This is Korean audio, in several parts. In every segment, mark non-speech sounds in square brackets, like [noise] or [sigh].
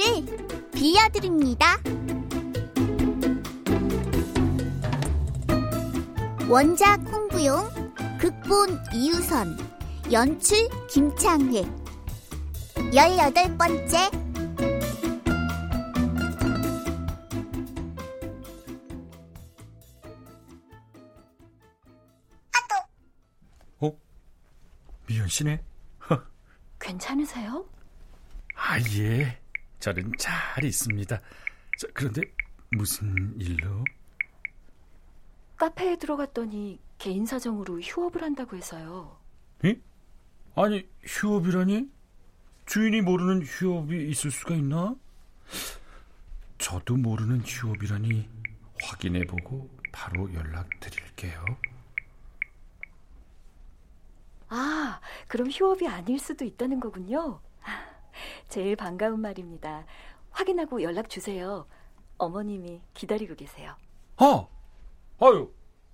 아빠를 빌려드립니다. 원작 홍부용, 극본 이유선, 연출 김창회. 열여덟 번째 미연 씨네? [laughs] 괜찮으세요? 아, 예. 저는 잘 있습니다. 저, 그런데 무슨 일로? 카페에 들어갔더니 개인 사정으로 휴업을 한다고 해서요. 예? 아니, 휴업이라니? 주인이 모르는 휴업이 있을 수가 있나? 저도 모르는 휴업이라니 확인해보고 바로 연락드릴게요. 아, 그럼 휴업이 아닐 수도 있다는 거군요. 제일 반가운 말입니다. 확인하고 연락 주세요. 어머님이 기다리고 계세요. 아! 아유,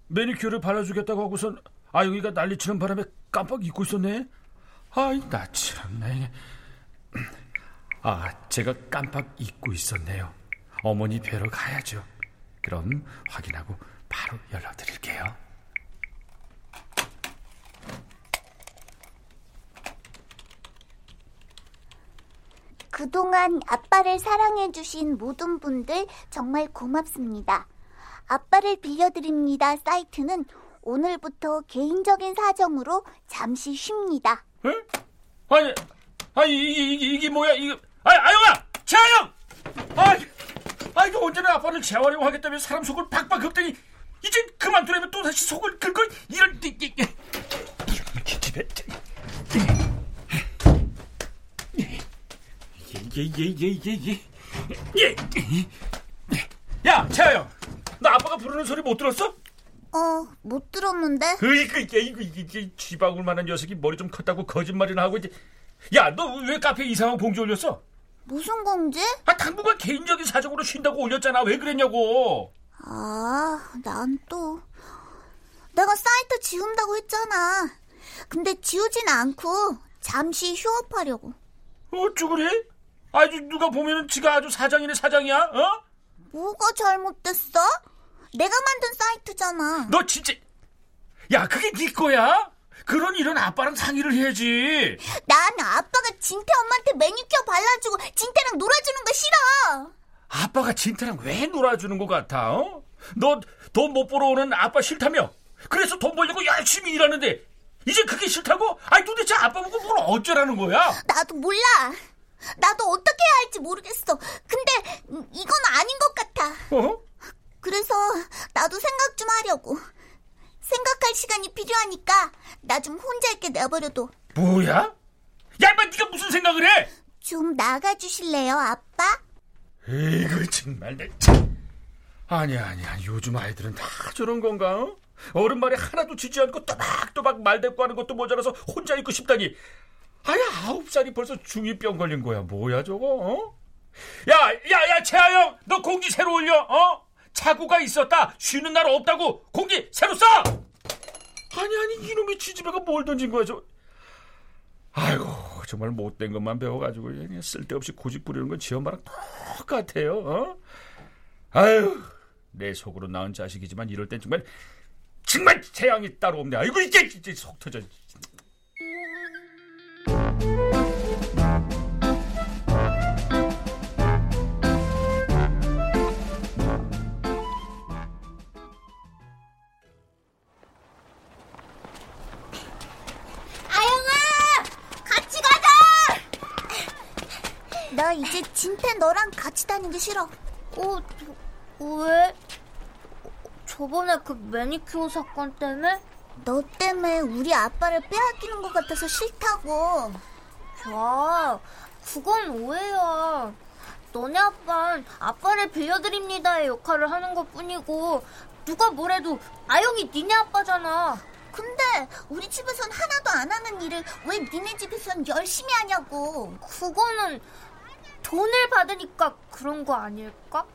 매니큐어를 발라주겠다고 하고선 아영이가 난리치는 바람에 깜빡 잊고 있었네. 아이, 나 참네. 아, 제가 깜빡 잊고 있었네요. 어머니 뵈러 가야죠. 그럼 확인하고 바로 연락드릴게요. 그동안 아빠를 사랑해주신 모든 분들 정말 고맙습니다. 아빠를 빌려드립니다 사이트는 오늘부터 개인적인 사정으로 잠시 쉽니다. 에? 아니, 아니, 이게, 이게, 이게 뭐야, 이거. 아니, 아영아! 재아영! 아, 아, 이거 언제나 아빠를 재활용 하겠다며 사람 속을 박박 긁더니, 이제 그만두려면 또 다시 속을 긁고, 이런, 이, 이, 이, 집에. 예, 예, 예, 예, 예. 예. 야, 재아영! 나 아빠가 부르는 소리 못 들었어? 어, 못 들었는데? 이게, 이거, 이게, 쥐바굴 만한 녀석이 머리 좀 컸다고 거짓말이나 하고, 이제. 야, 너 왜 카페에 이상한 공지 올렸어? 무슨 공지? 아, 당분간 개인적인 사정으로 쉰다고 올렸잖아. 왜 그랬냐고. 아, 난 또. 내가 사이트 지운다고 했잖아. 근데 지우진 않고 잠시 휴업하려고. 어쭈 그래? 아주 누가 보면은 지가 아주 사장이네 사장이야, 어? 뭐가 잘못됐어? 내가 만든 사이트잖아. 너 진짜. 야, 그게 네 거야? 그런 일은 아빠랑 상의를 해야지. 난 아빠가 진태 엄마한테 매니큐어 발라주고 진태랑 놀아주는 거 싫어. 아빠가 진태랑 왜 놀아주는 것 같아, 어? 너돈 못 벌어 오는 아빠 싫다며? 그래서 돈 벌려고 열심히 일하는데, 이제 그게 싫다고? 아니, 도대체 아빠 보고 뭘 어쩌라는 거야? 나도 몰라. 나도 어떻게 해야 할지 모르겠어. 근데 이건 아닌 것 같아. 어? 그래서 나도 생각 좀 하려고. 생각할 시간이 필요하니까 나 좀 혼자 있게 내버려둬. 뭐야? 야, 인마 네가 무슨 생각을 해? 좀 나가 주실래요, 아빠? 에이구 정말 내 참. 아니야 아니야 요즘 아이들은 다 저런 건가? 어? 어른 말에 하나도 지지 않고 또박또박 말대꾸하는 것도 모자라서 혼자 있고 싶다니 아야 아홉 살이 벌써 중이병 걸린 거야. 뭐야 저거? 어? 야, 야, 야, 채아형, 너 공기 새로 올려. 어? 차고가 있었다. 쉬는 날 없다고 공기 새로 써. 아니 아니 이놈의 지지배가 뭘 던진 거야 저. 아이고 정말 못된 것만 배워가지고 쓸데없이 고집 부리는 건 지 엄마랑 똑같아요. 어? 아유 내 속으로 낳은 자식이지만 이럴 땐 정말 정말 재앙이 따로 없네. 아이고 이게 속 터져. 진태 너랑 같이 다니기 싫어. 어, 왜? 저번에 그 매니큐어 사건 때문에? 너 때문에 우리 아빠를 빼앗기는 것 같아서 싫다고. 야, 그건 오해야. 너네 아빠는 아빠를 빌려드립니다의 역할을 하는 것 뿐이고, 누가 뭐래도 아영이 니네 아빠잖아. 근데 우리 집에선 하나도 안 하는 일을 왜 니네 집에선 열심히 하냐고. 그거는 돈을 받으니까 그런 거 아닐까?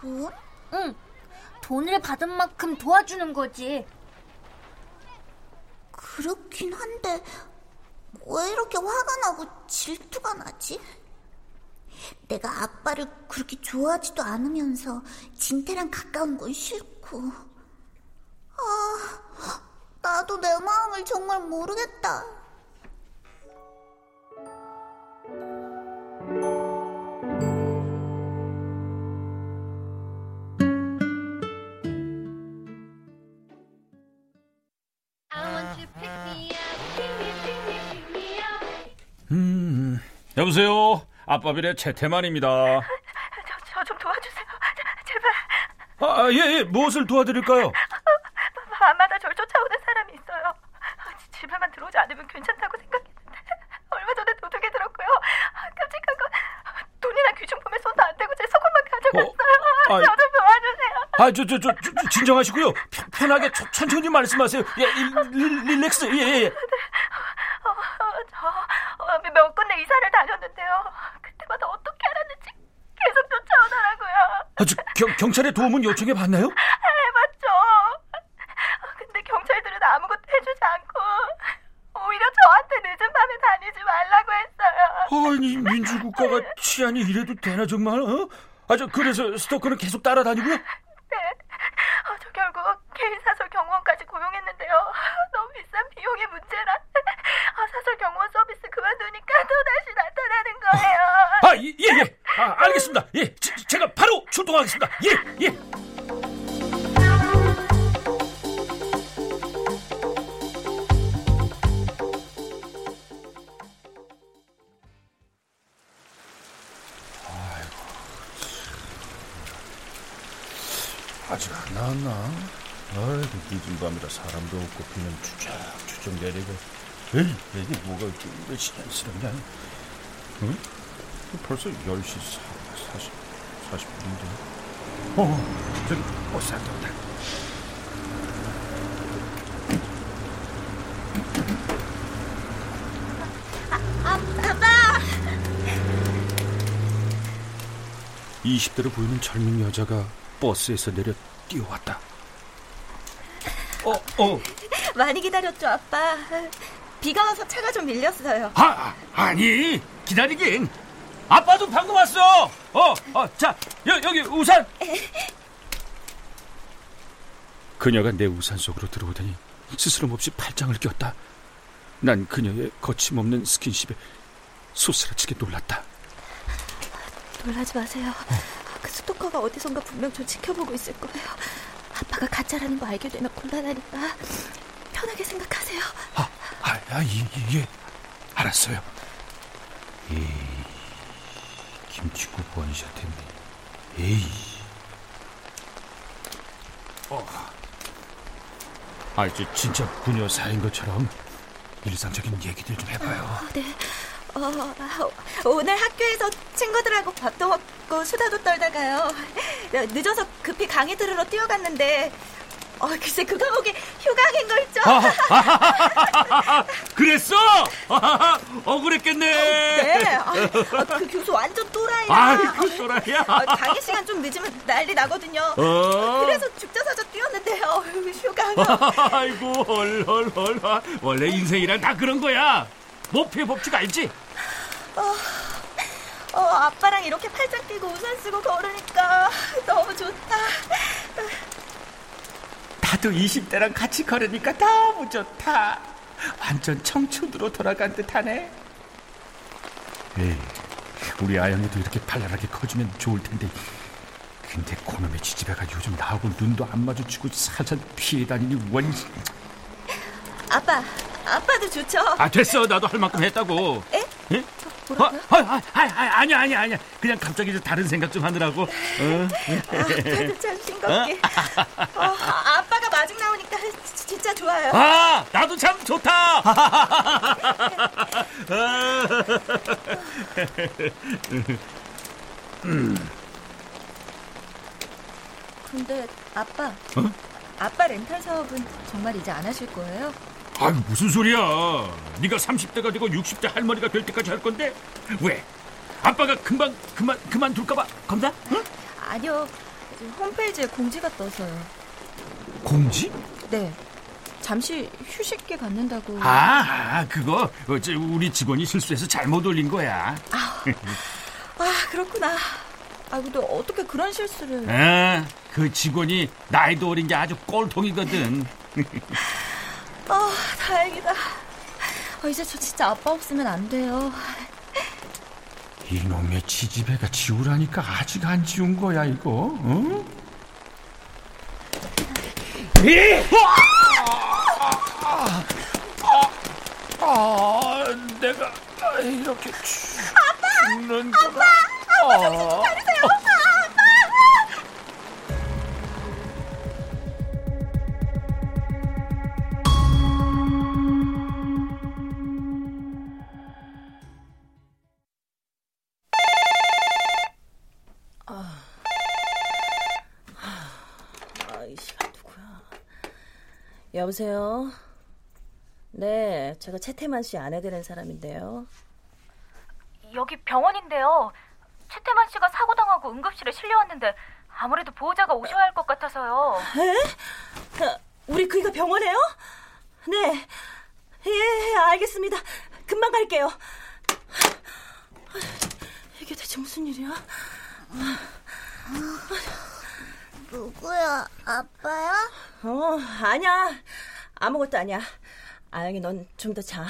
돈? 응. 돈을 받은 만큼 도와주는 거지. 그렇긴 한데 왜 이렇게 화가 나고 질투가 나지? 내가 아빠를 그렇게 좋아하지도 않으면서 진태랑 가까운 건 싫고 아 나도 내 마음을 정말 모르겠다 여보세요. 아빠빌의 최태만입니다. 저 좀 도와주세요. 제발. 아, 예, 예. 무엇을 도와드릴까요? 밤마다 절 쫓아오는 사람이 있어요. 집에만 들어오지 않으면 괜찮다고 생각했는데 얼마 전에 도둑이 들었고요. 끔찍한 건 돈이나 귀중 품에 손도 안 대고 제 속옷만 가져갔어요. 어, 아이. 저좀 도와주세요. 아, 저, 저, 저, 저, 진정하시고요. 편- 편하게 천- 천천히 말씀하세요. 예, 릴렉스. 예, 예, 예. 어, 어, 저 어, 몇 군데 이사를 다녔는데요. 그때마다 어떻게 알았는지 계속 쫓아오더라고요. 아, 저, 경, 경찰에 도움은 요청해 봤나요? 해봤죠. 근데 경찰들은 아무것도 해주지 않고 오히려 저한테 늦은 밤에 다니지 말라고 했어요. 아니, 민주국가가 치안이 이래도 되나, 정말, 어? 아, 저, 그래서 스토커는 계속 따라다니고요? 네. 어, 저 결국 개인 사설 경호원까지 고용했는데요. 너무 비싼 비용의 문제라 아, 사설 경호원 서비스 그만두니까 또 다시 나타나는 거예요. 아, 예, 예, 예. 아, 알겠습니다. 예, 출동하겠습니다. 예, 예. 아직 안 나왔나? 아이고, 늦은 밤이라 사람도 없고 비는 추적추적 내리고. 에이, 이게 뭐가 이렇게 왜 시간스럽냐? 응? 벌써 10시 40, 40 분인데. 어, 저기 버스 안 온다. 아빠 20대로 보이는 젊은 여자가 버스에서 내려 뛰어왔다. 어, 어, 많이 기다렸죠, 아빠. 비가 와서 차가 좀 밀렸어요. 아, 아니, 기다리긴. 아빠도 방금 왔어. 어, 어, 자, 여, 여기 우산. 그녀가 내 우산 속으로 들어오더니 스스럼없이 팔짱을 꼈다. 난 그녀의 거침없는 스킨십에 소스라치게 놀랐다. 놀라지 마세요. 그 스토커가 어디선가 분명 저 지켜보고 있을 거예요. 아빠가 가짜라는 거 알게 되면 곤란하니까 편하게 생각하세요. 아, 아, 아 예, 예, 예. 알았어요. 에이, 김치국 원샷했네. 에이. 어. 아, 이제 진짜 부녀 사인 것처럼 일상적인 얘기들 좀 해봐요. 네. 어, 아, 오늘 학교에서 친구들하고 밥도 먹고 수다도 떨다가요. 네, 늦어서 급히 강의 들으러 뛰어갔는데, 어, 글쎄 그 과목이 휴강인 거 있죠? 아, 아, 아, 아, 아, 그 그랬어? 억울했겠네. 네. 아, 아, 그 교수 완전 또라이야. 아이고 또라이야. 아, 강의 시간 좀 늦으면 난리 나거든요. 어. 그래서 죽자사자 뛰었는데 어, 휴가가. 아이고 헐헐헐. 원래 인생이란 다 그런 거야. 목표의 법칙 알지? 어, 어, 아빠랑 이렇게 팔짱 끼고 우산 쓰고 걸으니까 너무 좋다. 나도 20대랑 같이 걸으니까 너무 좋다. 완전 청춘으로 돌아간 듯하네. 에이, 우리 아영이도 이렇게 발랄하게 커주면 좋을 텐데. 근데 고놈의 지지배가 요즘 나하고 눈도 안 마주치고 살살 피해 다니니 원. 아빠, 아빠도 좋죠? 아 됐어, 나도 할 만큼 했다고. 에? 에? 뭐라고요? 아, 아, 아, 아, 아니야, 아니야, 아니야. 그냥 갑자기 좀 다른 생각 좀 하느라고. 어? 아빠도 참 싱겁게. 어, 아, 아빠가 마중 나오니까 지- 진짜 좋아요. 아, 나도 참 좋다. 근데 아빠, 어? 아빠 렌탈 사업은 정말 이제 안 하실 거예요? 아, 무슨 소리야? 네가 30대가 되고 60대 할머니가 될 때까지 할 건데 왜? 아빠가 금방 그만 그만 둘까봐 겁나? 응? 아니요. 지금 홈페이지에 공지가 떠서요. 공지? 네. 잠시 휴식기 갖는다고. 아, 그거 어째 우리 직원이 실수해서 잘못 올린 거야. 아, 그렇구나. 아, 근데 어떻게 그런 실수를. 아, 그 직원이 나이도 어린 게 아주 꼴통이거든. 아, 다행이다. 아, 이제 저 진짜 아빠 없으면 안 돼요. 이놈의 지지배가 지우라니까 아직 안 지운 거야 이거. 어? 이! 아, 내가 이렇게 죽는 아빠, 아빠, 아빠 정신 차리세요, 여보세요? 네, 제가 채태만 씨 아내 되는 사람인데요. 여기 병원인데요. 최태만 씨가 사고 당하고 응급실에 실려왔는데 아무래도 보호자가 오셔야 할 것 같아서요. 에? 아, 우리 그이가 병원에요? 네. 예, 알겠습니다. 금방 갈게요. 이게 대체 무슨 일이야? 누구야? 아빠야? 어, 아니야. 아무것도 아니야. 아영이 넌 좀 더 자.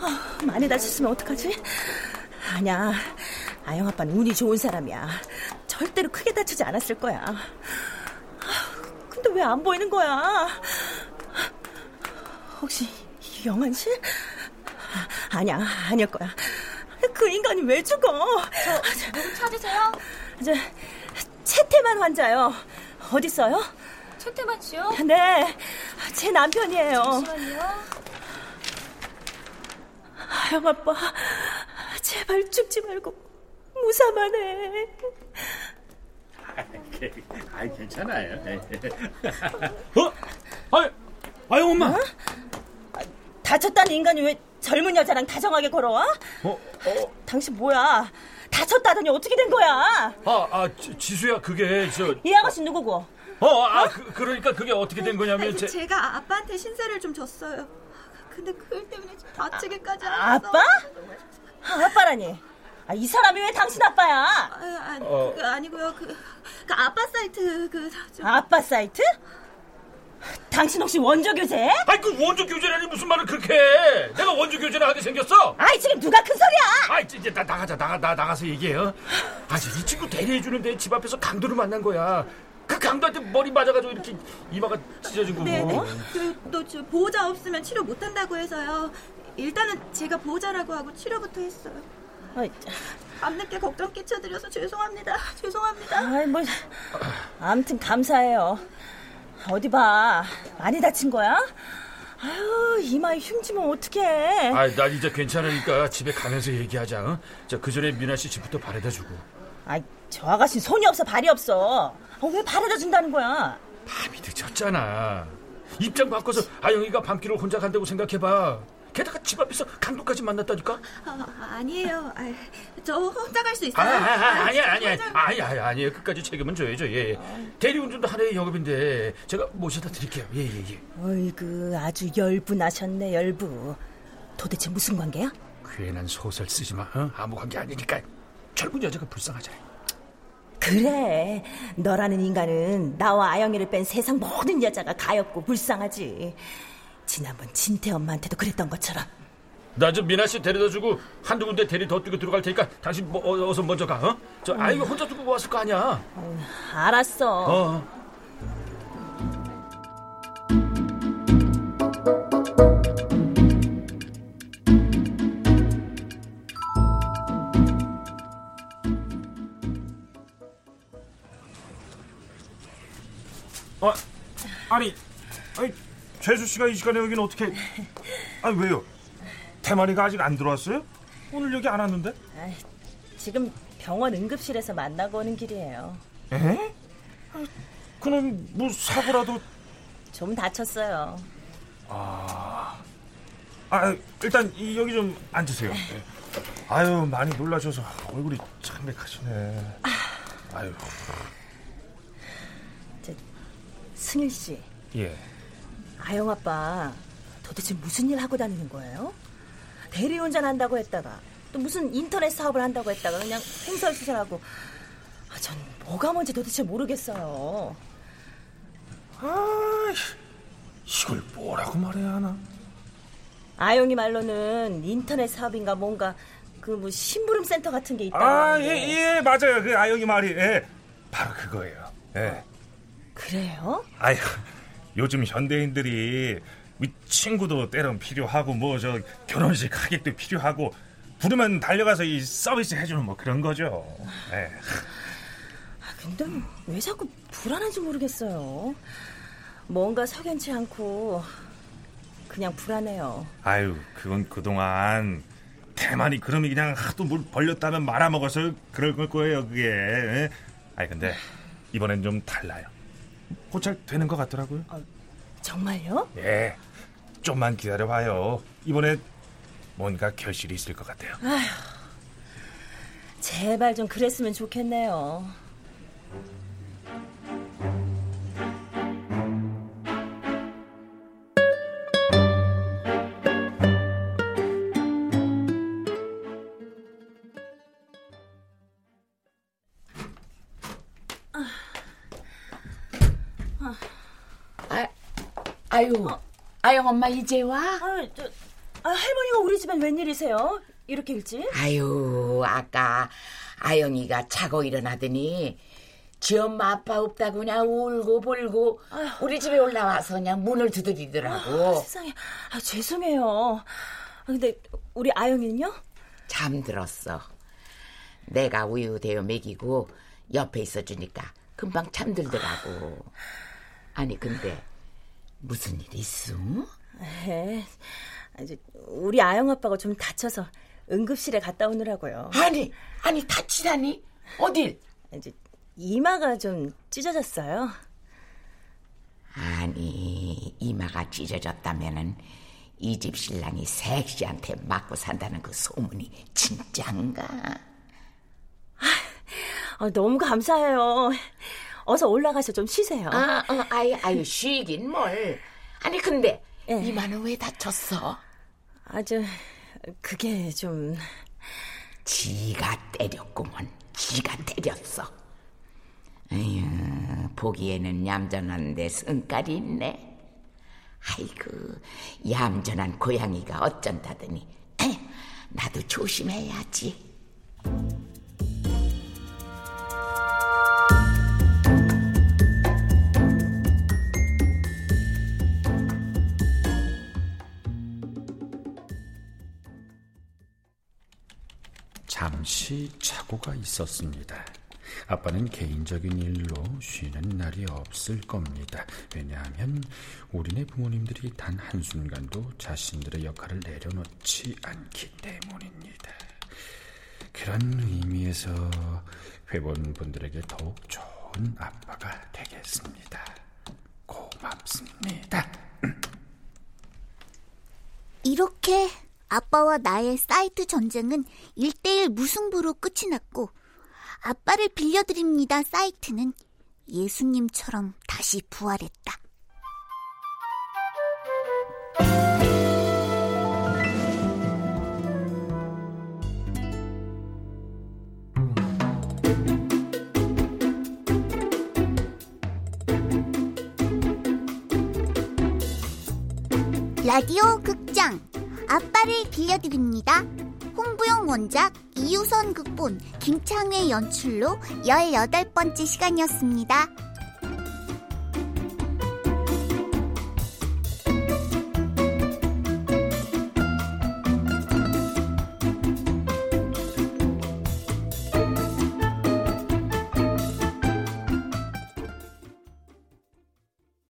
아, 많이 다쳤으면 어떡하지? 아니야. 아영 아빠는 운이 좋은 사람이야. 절대로 크게 다치지 않았을 거야. 왜 안 보이는 거야? 혹시 영환 씨? 아니야, 아닐 거야. 그 인간이 왜 죽어? 저 누구 찾으세요? 저 채태만 환자요. 어디 있어요? 최태만 씨요? 네, 제 남편이에요. 잠시만요. 아영 아빠, 제발 죽지 말고 무사만 해. 아이 괜찮아요. 어? 아이, 아이 엄마. 다쳤다는 인간이 왜 젊은 여자랑 다정하게 걸어와? 어, 어. 당신 뭐야? 다쳤다더니 어떻게 된 거야? 아, 아, 지- 지수야, 그게 저. 이 아가씨 누구고? 어, 아, 그, 그러니까 그게 어떻게 된 거냐면 제. 제가 아빠한테 신세를 좀 졌어요. 근데 그일 때문에 다치기까지 하셨어. 아빠? 아, 아빠라니. 아, 이 사람이 왜 당신 아빠야? 아, 아니, 어. 그 아니고요. 그, 그 아빠 사이트 그 좀- 아빠 사이트? 당신 혹시 원조 교제? 아이, 그 원조 교제라니 무슨 말을 그렇게 해? 내가 원조 교제를 하게 생겼어? 아이 지금 누가 큰 소리야? 아이, 이제 나 나가자, 나가, 나 나가서 얘기해요. 아, 이 친구 대리해 주는데 집 앞에서 강도를 만난 거야. 그 강도한테 머리 맞아가지고 이렇게 이마가 찢어진 거고. 네, 네. 그또 보호자 없으면 치료 못 한다고 해서요. 일단은 제가 보호자라고 하고 치료부터 했어요. 아이, 밤늦게 걱정 끼쳐드려서 죄송합니다. 죄송합니다. 아이 뭐 아무튼 감사해요. 어디 봐 많이 다친 거야? 아유, 이마에 흉지면 어떡해. 아, 난 이제 괜찮으니까 집에 가면서 얘기하자. 응? 저 그전에 미나 씨 집부터 바래다 주고. 아이, 저 아가씨 손이 없어 발이 없어. 어, 왜 바래다 준다는 거야? 밤이 늦었잖아. 입장 바꿔서 아영이가 밤길을 혼자 간다고 생각해봐. 게다가 집 앞에서 강도까지 만났다니까? 아, 니에요 저 혼자 갈수 아, 있어요. 아, 아, 아니야, 아니야. 아니야, 아니야, 아니야. 끝까지 책임은 져야죠, 예. 대리운전도 하나의 영업인데, 제가 모셔다 드릴게요. 예, 예, 예. 어이구, 아주 열분하셨네, 열부. 도대체 무슨 관계야? 괜한 소설 쓰지 마, 어? 아무 관계 아니니까. 젊은 여자가 불쌍하잖아. 그래, 너라는 인간은 나와 아영이를 뺀 세상 모든 여자가 가엾고 불쌍하지. 지난번 진태 엄마한테도 그랬던 것처럼. 나 좀 미나 씨 데려다 주고 한두 군데 대리 더 뛰고 들어갈 테니까 당신 뭐, 어, 어서 먼저 가, 어? 저 아이고 혼자 두고 왔을 거 아니야. 알았어. 어. 재수 씨가 이 시간에 여기는 어떻게? 아니 왜요? 대만이가 아직 안 들어왔어요? 오늘 여기 안 왔는데? 아이, 지금 병원 응급실에서 만나고 오는 길이에요. 에? 아, 그럼 뭐 사고라도? 좀 다쳤어요. 아, 아 일단 이- 여기 좀 앉으세요. 예. 아유 많이 놀라셔서 얼굴이 창백하시네. 아유, 승일 씨, 예. 아영 아빠 도대체 무슨 일 하고 다니는 거예요? 대리운전 한다고 했다가 또 무슨 인터넷 사업을 한다고 했다가 그냥 횡설수설하고 아, 전 뭐가 뭔지 도대체 모르겠어요. 아, 이걸 뭐라고 말해야 하나? 아영이 말로는 인터넷 사업인가 뭔가 그 뭐 심부름 센터 같은 게 있다고 아. 예, 예, 맞아요. 그 아영이 말이, 예, 바로 그거예요. 예. 그래요? 아유, 요즘 현대인들이 이 친구도 때론 필요하고 뭐 저 결혼식 하객도 필요하고 부르면 달려가서 이 서비스 해주는 뭐 그런 거죠. 예. 아, 근데 왜 자꾸 불안한지 모르겠어요. 뭔가 석연치 않고 그냥 불안해요. 아유, 그건 그동안 대만이 그러면 그냥 하도 물 벌렸다면 말아먹어서 그럴 걸 거예요, 그게. 예? 아니 근데 이번엔 좀 달라요. 고찰 되는 것 같더라고요. 정말요? 예. 좀만 기다려봐요. 이번에 뭔가 결실이 있을 것 같아요. 아휴, 제발 좀 그랬으면 좋겠네요. 아유, 아영 엄마 이제 와? 아, 저, 아, 할머니가 우리 집엔 웬일이세요? 이렇게 일찍? 아유, 아까 아영이가 자고 일어나더니 지 엄마 아빠 없다고 그냥 울고 불고 우리 집에 올라와서 그냥 문을 두드리더라고. 아, 세상에, 아, 죄송해요. 아, 근데 우리 아영이는요? 잠들었어. 내가 우유 데워 먹이고 옆에 있어주니까 금방 잠들더라고. 아니 근데 무슨 일 있어? 네, 이제 우리 아영 아빠가 좀 다쳐서 응급실에 갔다 오느라고요. 아니, 아니 다치다니? 어딜? 이제 이마가 좀 찢어졌어요. 아니 이마가 찢어졌다면은 이 집 신랑이 색시한테 맞고 산다는 그 소문이 진짠가? 아, 너무 감사해요. 어서 올라가서 좀 쉬세요. 아, 어, 아유, 아유, 쉬긴 뭘. 아니, 근데 예. 이마는 왜 다쳤어? 아주 그게 좀 지가 때렸구먼. 지가 때렸어. 아유, 보기에는 얌전한데 성깔이 있네. 아이고, 얌전한 고양이가 어쩐다더니. 에휴, 나도 조심해야지. 잠시 착오가 있었습니다. 아빠는 개인적인 일로 쉬는 날이 없을 겁니다. 왜냐하면 우리네 부모님들이 단 한순간도 자신들의 역할을 내려놓지 않기 때문입니다. 그런 의미에서 회원분들에게 더욱 좋은 아빠가 되겠습니다. 고맙습니다. 이렇게 아빠와 나의 사이트 전쟁은 1대1 무승부로 끝이 났고 아빠를 빌려드립니다 사이트는 예수님처럼 다시 부활했다. 라디오 극장 아빠를 빌려드립니다. 홍부영 원작 이유선 극본 김창회 연출로 18번째 시간이었습니다.